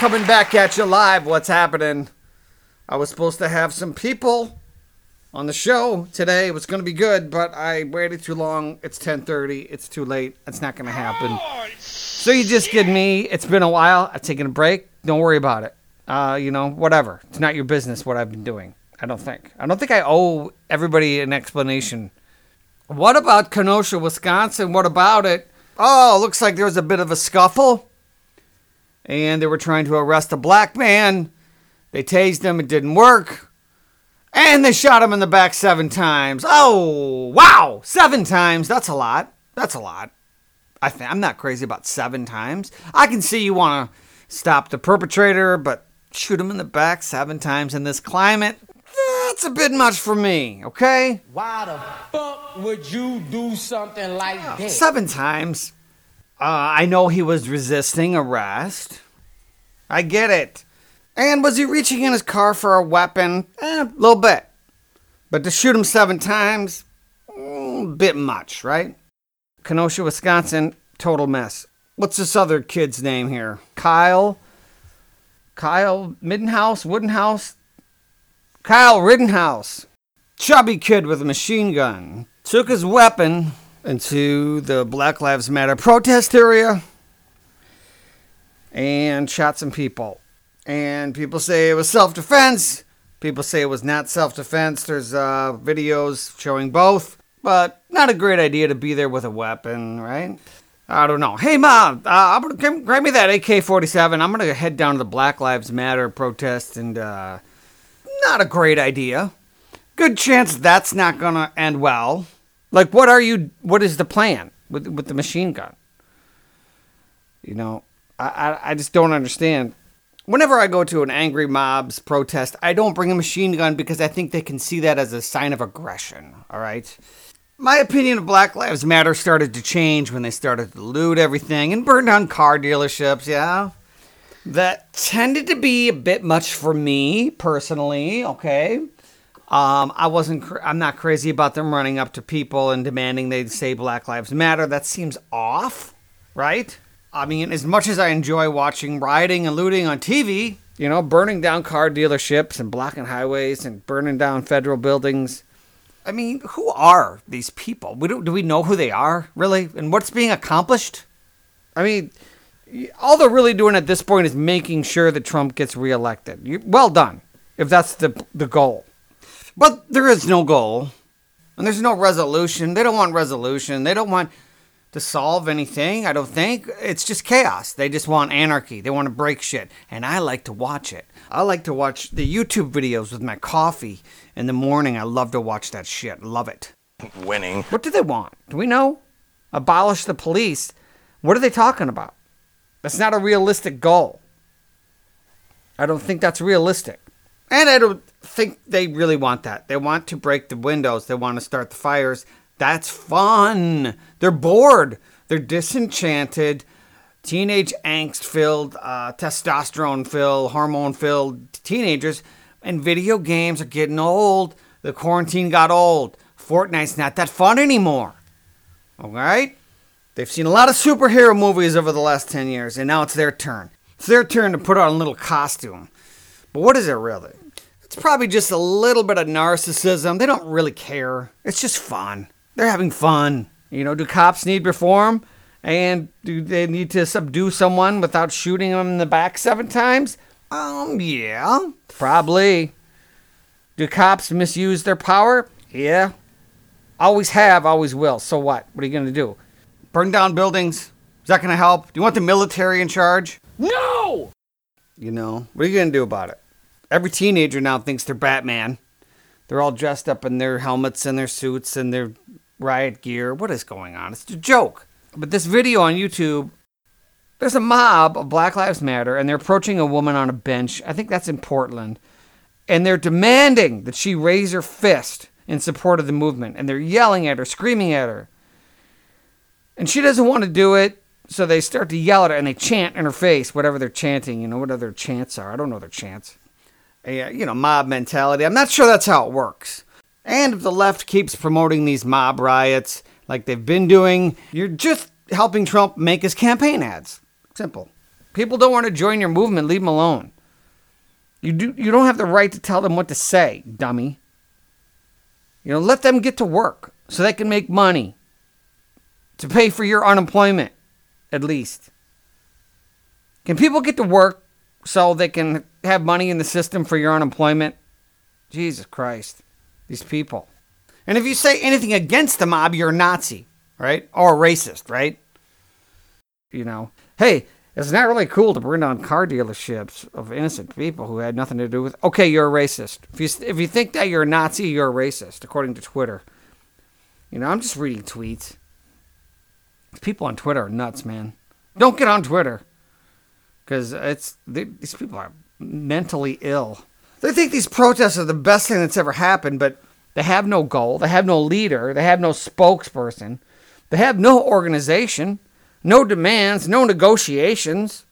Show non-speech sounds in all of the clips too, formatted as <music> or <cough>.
Coming back at you live. What's happening? I was supposed to have some people on the show today. It was going to be good, but I waited too long. It's 10:30. It's too late. It's not going to happen. So you just get me. It's been a while. I've taken a break. Don't worry about it. Uh, you know, whatever. It's not your business what I've been doing. I don't think. I don't think I owe everybody an explanation. What about Kenosha, Wisconsin? What about it? Oh, looks like there was a bit of a scuffle. And they were trying to arrest a black man. They tased him, it didn't work. And they shot him in the back seven times. Oh, wow! Seven times. That's a lot. That's a lot. I think I'm not crazy about seven times. I can see you want to stop the perpetrator, but shoot him in the back seven times in this climate. That's a bit much for me, okay? Why the fuck would you do something like that? Seven times. Uh, I know he was resisting arrest. I get it. And was he reaching in his car for a weapon? Eh, a little bit. But to shoot him seven times, a bit much, right? Kenosha, Wisconsin, total mess. What's this other kid's name here? Kyle? Kyle Middenhouse? Woodenhouse? Kyle Rittenhouse. Chubby kid with a machine gun. Took his weapon into the Black Lives Matter protest area and shot some people. And people say it was self defense. People say it was not self defense. There's uh, videos showing both, but not a great idea to be there with a weapon, right? I don't know. Hey, mom, uh, I'm gonna grab me that AK-47. I'm gonna head down to the Black Lives Matter protest, and uh, not a great idea. Good chance that's not gonna end well. Like, what are you? What is the plan with with the machine gun? You know, I I, I just don't understand. Whenever I go to an angry mob's protest, I don't bring a machine gun because I think they can see that as a sign of aggression. All right. My opinion of Black Lives Matter started to change when they started to loot everything and burn down car dealerships. Yeah. That tended to be a bit much for me personally. Okay. Um, I wasn't. I'm not crazy about them running up to people and demanding they say Black Lives Matter. That seems off, right? I mean, as much as I enjoy watching rioting and looting on TV, you know, burning down car dealerships and blocking highways and burning down federal buildings. I mean, who are these people? We don't, do we know who they are, really? And what's being accomplished? I mean, all they're really doing at this point is making sure that Trump gets reelected. You, well done, if that's the, the goal. But there is no goal, and there's no resolution. They don't want resolution. They don't want to solve anything, I don't think. It's just chaos. They just want anarchy. They want to break shit. And I like to watch it. I like to watch the YouTube videos with my coffee in the morning. I love to watch that shit. Love it. Winning. What do they want? Do we know? Abolish the police. What are they talking about? That's not a realistic goal. I don't think that's realistic. And I don't think they really want that. They want to break the windows. They want to start the fires. That's fun. They're bored. They're disenchanted. Teenage angst filled, uh, testosterone filled, hormone filled teenagers. And video games are getting old. The quarantine got old. Fortnite's not that fun anymore. All right? They've seen a lot of superhero movies over the last 10 years, and now it's their turn. It's their turn to put on a little costume. But what is it really? It's probably just a little bit of narcissism. They don't really care. It's just fun. They're having fun. You know, do cops need reform? And do they need to subdue someone without shooting them in the back seven times? Um, yeah, probably. Do cops misuse their power? Yeah. Always have, always will. So what? What are you going to do? Burn down buildings? Is that going to help? Do you want the military in charge? No! You know, what are you going to do about it? Every teenager now thinks they're Batman. They're all dressed up in their helmets and their suits and their riot gear. What is going on? It's a joke. But this video on YouTube, there's a mob of Black Lives Matter and they're approaching a woman on a bench. I think that's in Portland. And they're demanding that she raise her fist in support of the movement. And they're yelling at her, screaming at her. And she doesn't want to do it. So they start to yell at her and they chant in her face, whatever they're chanting. You know, what their chants are. I don't know their chants. A, uh, you know, mob mentality. I'm not sure that's how it works. And if the left keeps promoting these mob riots like they've been doing, you're just helping Trump make his campaign ads. Simple. People don't want to join your movement, leave them alone. You do you don't have the right to tell them what to say, dummy. You know, let them get to work so they can make money to pay for your unemployment at least. Can people get to work so they can have money in the system for your unemployment? Jesus Christ. These people. And if you say anything against the mob, you're a Nazi, right? Or a racist, right? You know, hey, it's not really cool to burn down car dealerships of innocent people who had nothing to do with. Okay, you're a racist. If you if you think that you're a Nazi, you're a racist, according to Twitter. You know, I'm just reading tweets. People on Twitter are nuts, man. Don't get on Twitter because it's they, these people are mentally ill. They think these protests are the best thing that's ever happened, but they have no goal, they have no leader, they have no spokesperson, they have no organization, no demands, no negotiations.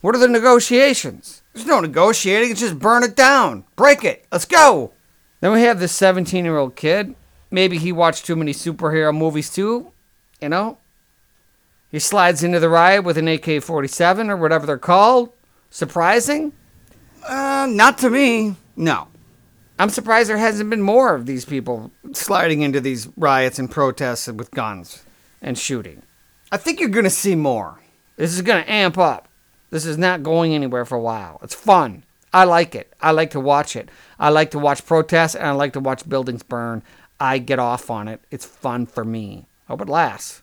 What are the negotiations? There's no negotiating, it's just burn it down, break it, let's go. Then we have this 17 year old kid. Maybe he watched too many superhero movies too, you know? He slides into the riot with an AK 47 or whatever they're called. Surprising? Uh, not to me. No. I'm surprised there hasn't been more of these people sliding into these riots and protests with guns and shooting. I think you're going to see more. This is going to amp up. This is not going anywhere for a while. It's fun. I like it. I like to watch it. I like to watch protests and I like to watch buildings burn. I get off on it. It's fun for me. Hope it lasts.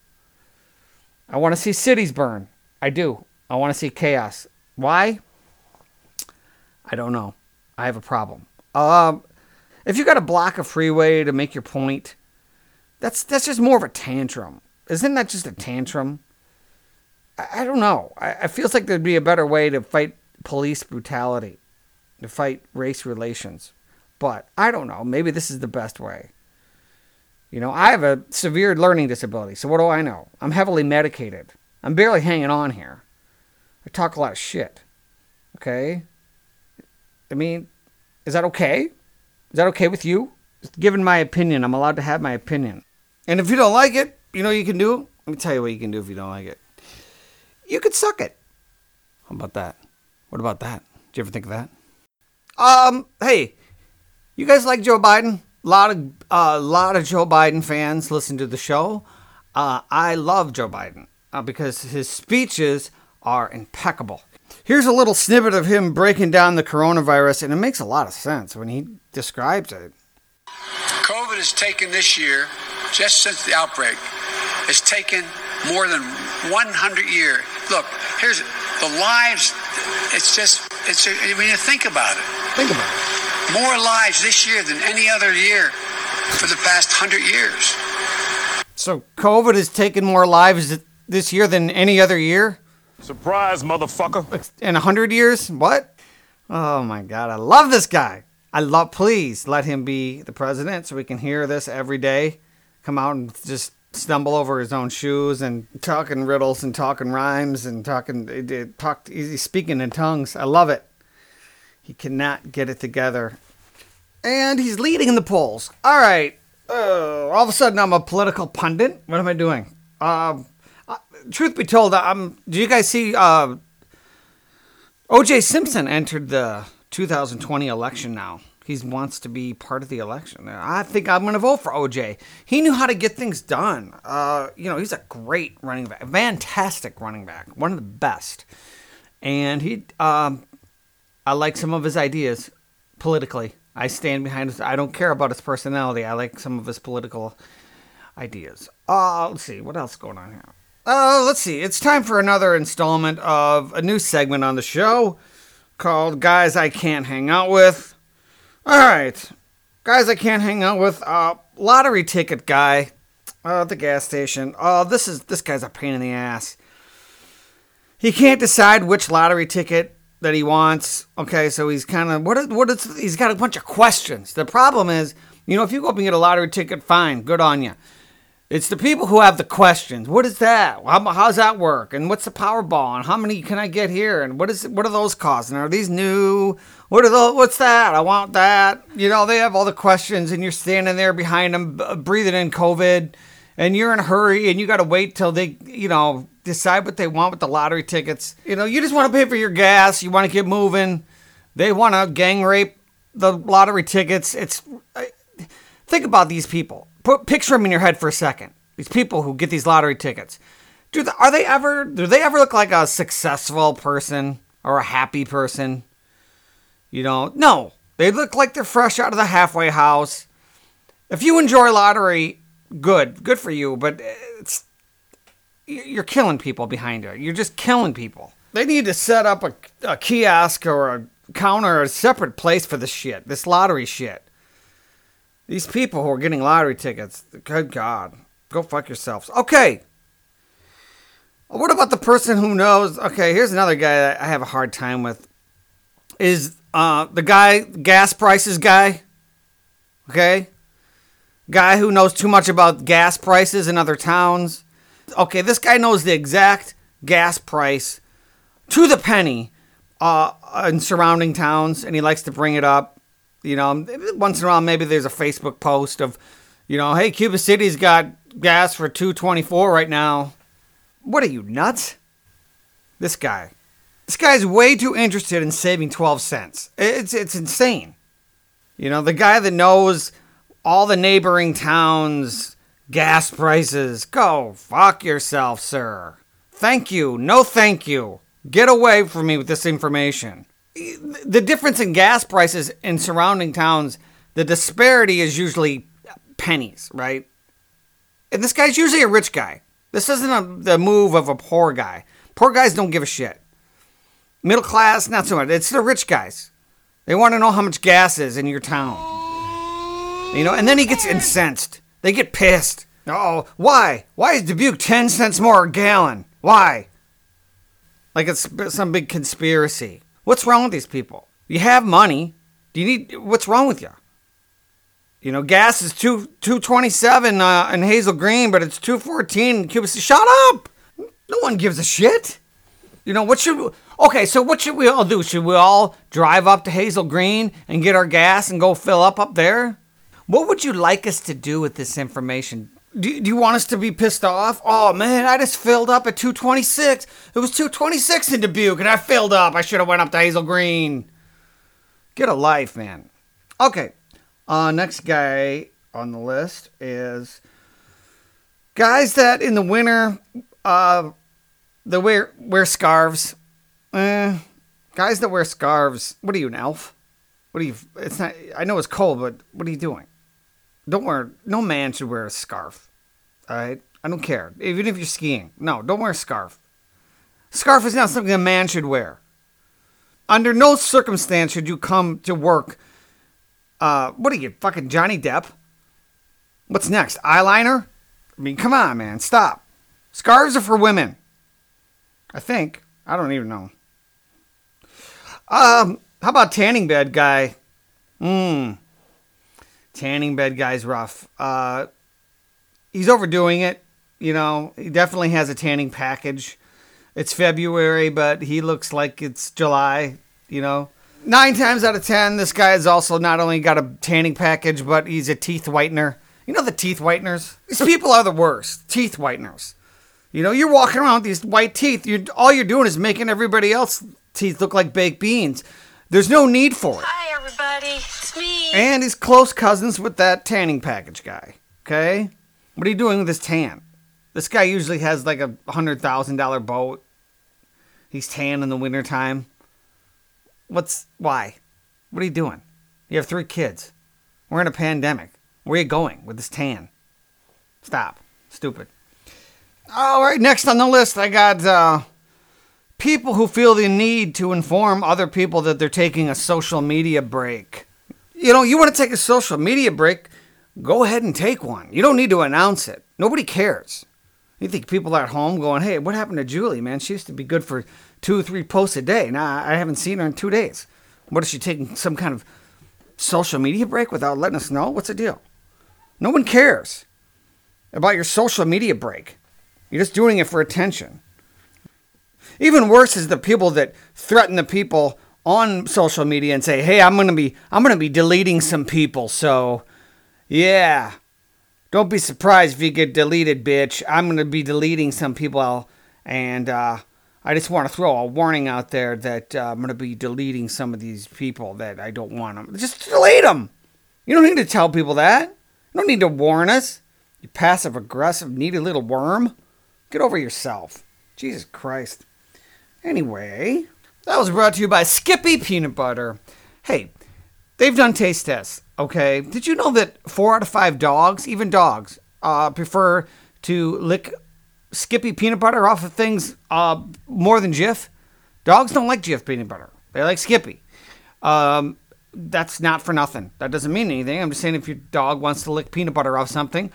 I want to see cities burn. I do. I want to see chaos. Why? I don't know. I have a problem. Um, if you got to block a freeway to make your point, that's that's just more of a tantrum. Isn't that just a tantrum? I, I don't know. I, I feels like there'd be a better way to fight police brutality, to fight race relations. But I don't know. Maybe this is the best way. You know, I have a severe learning disability, so what do I know? I'm heavily medicated. I'm barely hanging on here. I talk a lot of shit. Okay? I mean, is that okay? Is that okay with you? Just giving my opinion. I'm allowed to have my opinion. And if you don't like it, you know you can do? Let me tell you what you can do if you don't like it. You could suck it. How about that? What about that? Did you ever think of that? Um, hey, you guys like Joe Biden? A lot of a uh, lot of Joe Biden fans listen to the show. Uh, I love Joe Biden uh, because his speeches are impeccable. Here's a little snippet of him breaking down the coronavirus, and it makes a lot of sense when he describes it. COVID has taken this year, just since the outbreak, has taken more than 100 years. Look, here's the lives. It's just, it's when you think about it. Think about it more lives this year than any other year for the past hundred years. So COVID has taken more lives this year than any other year? Surprise, motherfucker. In a hundred years? What? Oh my god, I love this guy. I love please let him be the president so we can hear this every day. Come out and just stumble over his own shoes and talking riddles and talking rhymes and talking eh, eh, talk he's speaking in tongues. I love it. He cannot get it together. And he's leading in the polls. All right. Uh, all of a sudden, I'm a political pundit. What am I doing? Uh, uh, truth be told, I'm. Do you guys see? Uh, O.J. Simpson entered the 2020 election now. He wants to be part of the election. I think I'm going to vote for OJ. He knew how to get things done. Uh, you know, he's a great running back, fantastic running back, one of the best. And he um, I like some of his ideas politically. I stand behind his. I don't care about his personality. I like some of his political ideas. Uh, let's see. What else going on here? Uh, let's see. It's time for another installment of a new segment on the show called Guys I Can't Hang Out With. All right. Guys I Can't Hang Out With. Uh, lottery ticket guy uh, at the gas station. Oh, this is this guy's a pain in the ass. He can't decide which lottery ticket that he wants. Okay, so he's kind of what is what is he's got a bunch of questions. The problem is, you know, if you go up and get a lottery ticket, fine, good on you. It's the people who have the questions. What is that? How, how's that work? And what's the Powerball? And how many can I get here? And what is what are those costs? And are these new? What are those? What's that? I want that. You know, they have all the questions, and you're standing there behind them, breathing in COVID, and you're in a hurry, and you got to wait till they, you know, decide what they want with the lottery tickets. You know, you just want to pay for your gas, you want to get moving. They want to gang rape the lottery tickets. It's I, think about these people. Put picture them in your head for a second. These people who get these lottery tickets. Do are they ever do they ever look like a successful person or a happy person? You know, no. They look like they're fresh out of the halfway house. If you enjoy lottery, good, good for you. But it's you're killing people behind it. You're just killing people. They need to set up a, a kiosk or a counter or a separate place for this shit, this lottery shit. These people who are getting lottery tickets, good God, go fuck yourselves. Okay. What about the person who knows? Okay, here's another guy I have a hard time with. Is uh, the guy, gas prices guy? Okay? Guy who knows too much about gas prices in other towns. Okay, this guy knows the exact gas price to the penny uh, in surrounding towns, and he likes to bring it up. You know, once in a while, maybe there's a Facebook post of, you know, hey, Cuba City's got gas for 224 right now. What are you, nuts? This guy. This guy's way too interested in saving 12 cents. It's, it's insane. You know, the guy that knows all the neighboring towns' gas prices. Go fuck yourself, sir. Thank you. No thank you. Get away from me with this information. The difference in gas prices in surrounding towns, the disparity is usually pennies, right? And this guy's usually a rich guy. This isn't a, the move of a poor guy. Poor guys don't give a shit. Middle class, not so much. It's the rich guys. They want to know how much gas is in your town. You know, and then he gets incensed. They get pissed. Oh, why? Why is Dubuque 10 cents more a gallon? Why? Like it's some big conspiracy. What's wrong with these people? You have money. Do you need what's wrong with you? You know, gas is two two twenty seven uh, in Hazel Green, but it's two fourteen in Cuba. Shut up! No one gives a shit. You know what should? Okay, so what should we all do? Should we all drive up to Hazel Green and get our gas and go fill up up there? What would you like us to do with this information? Do, do you want us to be pissed off? Oh man, I just filled up at 226. It was 226 in Dubuque and I filled up. I should have went up to Hazel Green. Get a life, man. Okay. Uh, next guy on the list is guys that in the winter uh they wear wear scarves. Eh, guys that wear scarves. What are you, an elf? What are you? It's not. I know it's cold, but what are you doing? Don't wear. No man should wear a scarf. All right. I don't care. Even if you're skiing, no, don't wear a scarf. Scarf is not something a man should wear. Under no circumstance should you come to work. Uh, what are you, fucking Johnny Depp? What's next? Eyeliner? I mean, come on, man, stop. Scarves are for women. I think. I don't even know. Um, how about tanning bed guy? Mmm. Tanning bed guy's rough. Uh, he's overdoing it. You know, he definitely has a tanning package. It's February, but he looks like it's July. You know, nine times out of ten, this guy has also not only got a tanning package, but he's a teeth whitener. You know the teeth whiteners? These people are the worst. Teeth whiteners. You know, you're walking around with these white teeth. You all you're doing is making everybody else teeth look like baked beans. There's no need for it. Me. And he's close cousins with that tanning package guy. Okay? What are you doing with this tan? This guy usually has like a $100,000 boat. He's tan in the wintertime. What's. Why? What are you doing? You have three kids. We're in a pandemic. Where are you going with this tan? Stop. Stupid. All right, next on the list, I got uh, people who feel the need to inform other people that they're taking a social media break. You know, you want to take a social media break, go ahead and take one. You don't need to announce it. Nobody cares. You think people at home going, hey, what happened to Julie, man? She used to be good for two or three posts a day. Now I haven't seen her in two days. What is she taking some kind of social media break without letting us know? What's the deal? No one cares about your social media break. You're just doing it for attention. Even worse is the people that threaten the people on social media and say, "Hey, I'm going to be I'm going to be deleting some people." So, yeah. Don't be surprised if you get deleted, bitch. I'm going to be deleting some people And uh, I just want to throw a warning out there that uh, I'm going to be deleting some of these people that I don't want them. Just delete them. You don't need to tell people that. You don't need to warn us. You passive aggressive, needy little worm. Get over yourself. Jesus Christ. Anyway, that was brought to you by Skippy Peanut Butter. Hey, they've done taste tests, okay? Did you know that four out of five dogs, even dogs, uh, prefer to lick Skippy peanut butter off of things uh, more than Jif? Dogs don't like Jif peanut butter. They like Skippy. Um, that's not for nothing. That doesn't mean anything. I'm just saying if your dog wants to lick peanut butter off something,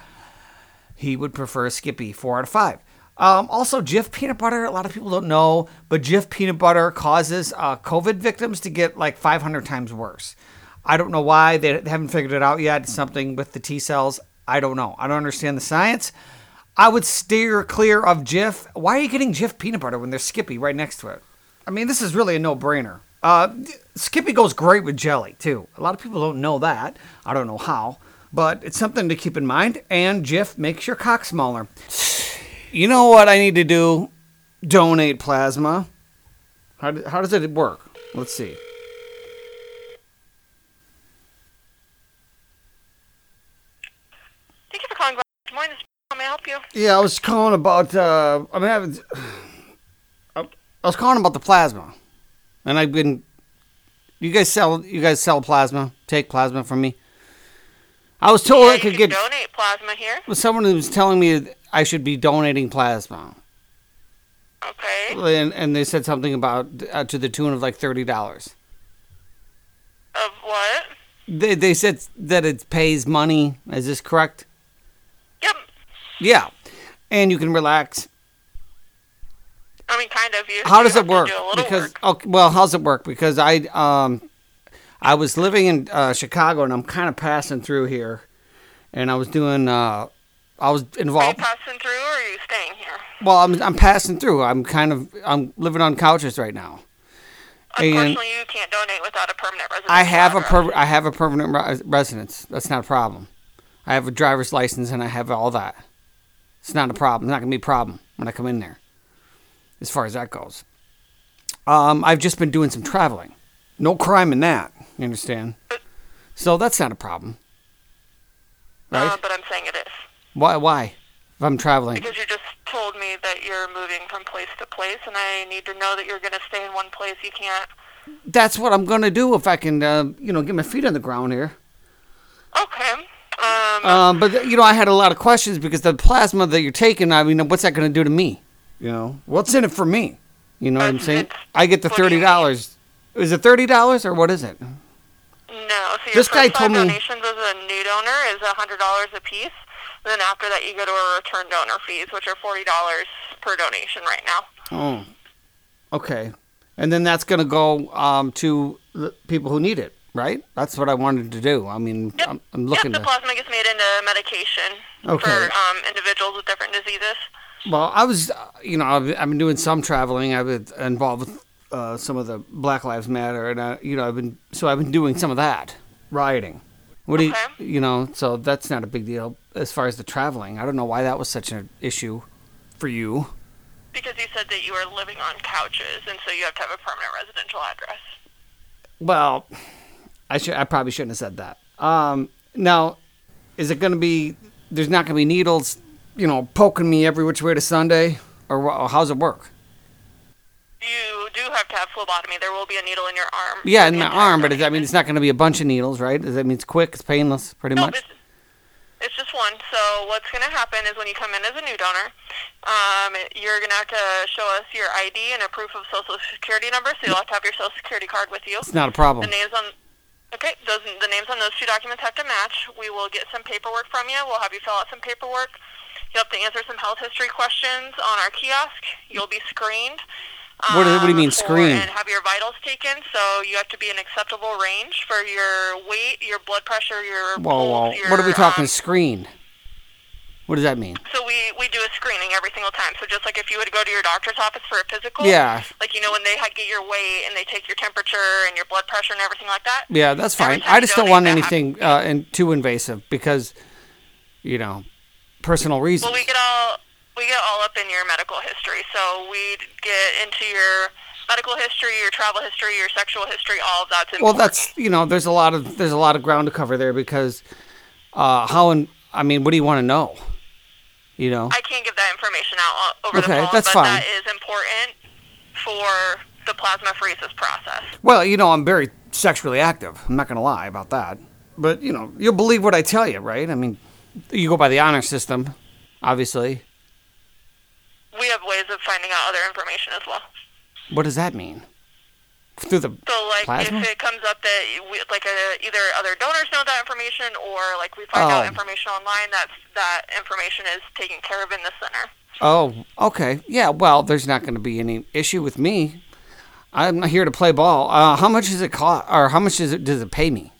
he would prefer Skippy four out of five. Um, also, Jif peanut butter, a lot of people don't know, but Jif peanut butter causes uh, COVID victims to get like 500 times worse. I don't know why. They haven't figured it out yet. Something with the T cells. I don't know. I don't understand the science. I would steer clear of Jif. Why are you getting Jif peanut butter when there's Skippy right next to it? I mean, this is really a no brainer. Uh, Skippy goes great with jelly, too. A lot of people don't know that. I don't know how, but it's something to keep in mind. And Jif makes your cock smaller. You know what I need to do? Donate plasma. How, do- how does it work? Let's see. Thank you for calling. Good morning. How may I help you? Yeah, I was calling about. Uh, I'm having. <sighs> I I was calling about the plasma, and I've been. You guys sell. You guys sell plasma. Take plasma from me. I was told Yeah, I you could can get. donate plasma here. Someone who was telling me I should be donating plasma, Okay. and, and they said something about uh, to the tune of like thirty dollars. Of what? They they said that it pays money. Is this correct? Yep. Yeah, and you can relax. I mean, kind of. You. How does it work? do Because work. okay, well, how's it work? Because I um, I was living in uh, Chicago and I'm kind of passing through here, and I was doing uh, I was Are you involved. passing through, or are you staying here? Well, I'm I'm passing through. I'm kind of I'm living on couches right now. And Unfortunately, you can't donate without a permanent residence. I have a per- I have a permanent re- residence. That's not a problem. I have a driver's license and I have all that. It's not a problem. It's not gonna be a problem when I come in there. As far as that goes. Um, I've just been doing some traveling. No crime in that. You understand? So that's not a problem. Right? Uh, but I'm saying it is why? Why? If I'm traveling. because you just told me that you're moving from place to place, and I need to know that you're going to stay in one place. You can't. That's what I'm gonna do if I can, uh, you know, get my feet on the ground here. Okay. Um. Um, but you know, I had a lot of questions because the plasma that you're taking. I mean, what's that going to do to me? You know, what's in it for me? You know what I'm saying? I get the what do you thirty dollars. Is it thirty dollars or what is it? No. So your This guy told me- donations as a new donor is a hundred dollars a piece. And then after that, you go to a return donor fees, which are forty dollars per donation right now. Oh, okay. And then that's going to go um, to the people who need it, right? That's what I wanted to do. I mean, Yep. I'm, I'm looking yep, the to. plasma gets made into medication Okay. for um, individuals with different diseases. Well, I was, you know, I've, I've been doing some traveling. I've been involved with uh, some of the Black Lives Matter, and I, you know, I've been so I've been doing some of that rioting. What do Okay. you, you know? So that's not a big deal as far as the traveling. I don't know why that was such an issue for you. Because you said that you were living on couches, and so you have to have a permanent residential address. Well, I should, I probably shouldn't have said that. Um, now, is it going to be? There's not going to be needles, you know, poking me every which way to Sunday, or, or how's it work? You do have to have phlebotomy. There will be a needle in your arm. Yeah, in the my arm, but I mean, it's not going to be a bunch of needles, right? Does that mean it's quick, it's painless, pretty No, much? it's, it's just one. So what's going to happen is when you come in as a new donor, um, you're going to have to show us your ID and a proof of social security number. So you'll have to have your social security card with you. It's not a problem. The names on okay, those the names on those two documents have to match. We will get some paperwork from you. We'll have you fill out some paperwork. You'll have to answer some health history questions on our kiosk. You'll be screened. What do- what do you um, mean screened? And have your vitals taken. So you have to be in acceptable range for your weight, your blood pressure, your Whoa, whoa. your, What are we talking? um, screened? What does that mean? so we, we do a screening every single time. So just like if you would go to your doctor's office for a physical, Yeah. like you know when they get your weight and they take your temperature and your blood pressure and everything like that. Yeah, that's fine. I just don't want anything uh, in, too invasive because, you know, personal reasons. Well, we get all we get all up in your medical history. So we get into your medical history, your travel history, your sexual history, all of that's important. Well, that's you know, there's a lot of there's a lot of ground to cover there because uh, how and I mean, what do you want to know? You know, I can't give that information out over Okay, the phone, that's but fine. that is important for the plasmapheresis process. well, you know, I'm very sexually active. I'm not gonna lie about that. But you know, you'll believe what I tell you, right? I mean, you go by the honor system, obviously. We have ways of finding out other information as well. What does that mean? Through the So, like, Plasma? if it comes up that we, like uh either other donors know that information, or like we find Oh. out information online, that's that information is taken care of in the center. Oh, okay. Yeah, well, there's not going to be any issue with me. I'm not here to play ball. Uh, how much does it cost, or how much does it does it pay me?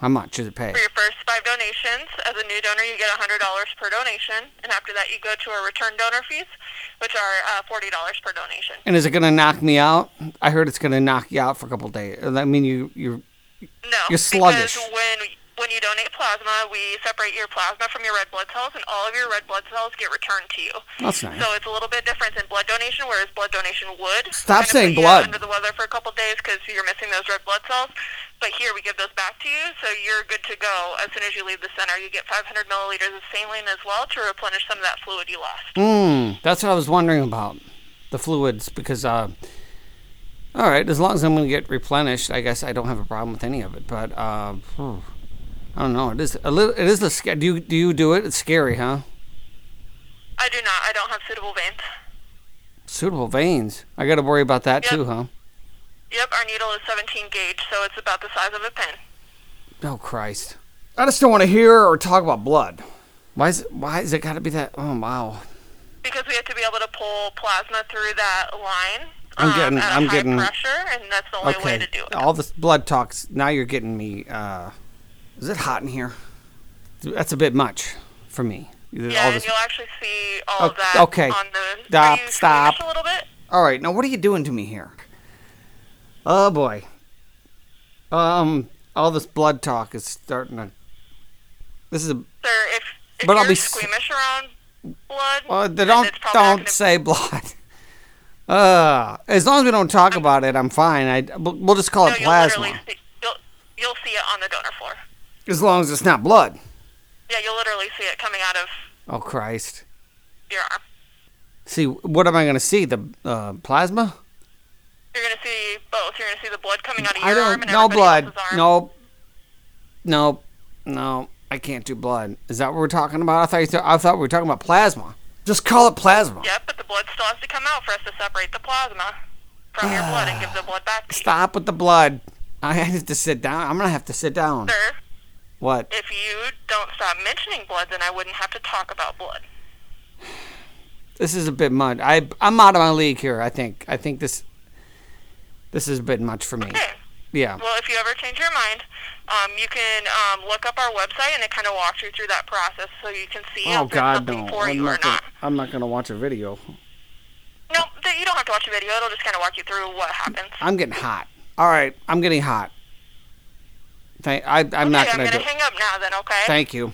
How much does it pay? For your first five donations, as a new donor, you get $100 per donation, and after that, you go to our return donor fees, which are uh, $40 per donation. And is it going to knock me out? I heard it's going to knock you out for a couple of days. I mean, you you No, You're sluggish. because when when you donate plasma, we separate your plasma from your red blood cells, and all of your red blood cells get returned to you. That's nice. So it's a little bit different than blood donation, whereas blood donation would Stop saying blood. under the weather for a couple days because you're missing those red blood cells. But here we give those back to you, so you're good to go as soon as you leave the center. You get 500 milliliters of saline as well to replenish some of that fluid you lost. Hmm, that's what I was wondering about the fluids because uh all right, as long as I'm going to get replenished, I guess I don't have a problem with any of it, but uh I don't know. It is a little it is a do you do you do it? It's scary, huh? I do not. I don't have suitable veins. Suitable veins. I got to worry about that Yep. too, huh? Yep, our needle is 17 gauge, so it's about the size of a pin. Oh Christ. I just don't want to hear or talk about blood. Why is it, why is it got to be that? Oh wow. Because we have to be able to pull plasma through that line I'm um, getting- a I'm high getting- pressure, and that's the only way to do it. All this blood talks. Now you're getting me. uh Is it hot in here? That's a bit much for me. Yeah, all and you'll actually see all of Okay, that okay. on the. Stop, are you stop. A little bit. All right, now what are you doing to me here? Oh boy. Um, all this blood talk is starting to. This is a. Sir, if, if But I'll you're be s- squeamish around blood, Well, they don't it's don't gonna- say blood. <laughs> Uh, as long as we don't talk about it, I'm fine. I we'll we'll just call No, it you'll literally plasma. see, you'll, you'll see it on the donor floor. As long as it's not blood. Yeah, you'll literally see it coming out of Oh Christ! your arm. See, what am I going to see? The uh, plasma? You're gonna see both. You're gonna see the blood coming out of I your don't. arm and No blood. arm. No. No. No. I can't do blood. Is that what we're talking about? I thought you th- I thought we were talking about plasma. Just call it plasma. Yep, but the blood still has to come out for us to separate the plasma from your blood and give the <sighs> blood back to you. Stop with the blood. I have to sit down. I'm gonna have to sit down. Sir, What? if you don't stop mentioning blood, then I wouldn't have to talk about blood. This is a bit much. I I'm out of my league here. I think. I think this. This is a bit much for me. Okay. Yeah. Well, if you ever change your mind, um, you can um, look up our website and it kind of walks you through that process so you can see Oh if God, something no! for I'm you or not. Gonna, not. I'm not gonna watch a video. No, you don't have to watch a video. It'll just kind of walk you through what happens. I'm getting hot. All right, I'm getting hot. Thank. I. I'm okay, not I'm gonna gonna do. hang up now then, okay? Thank you.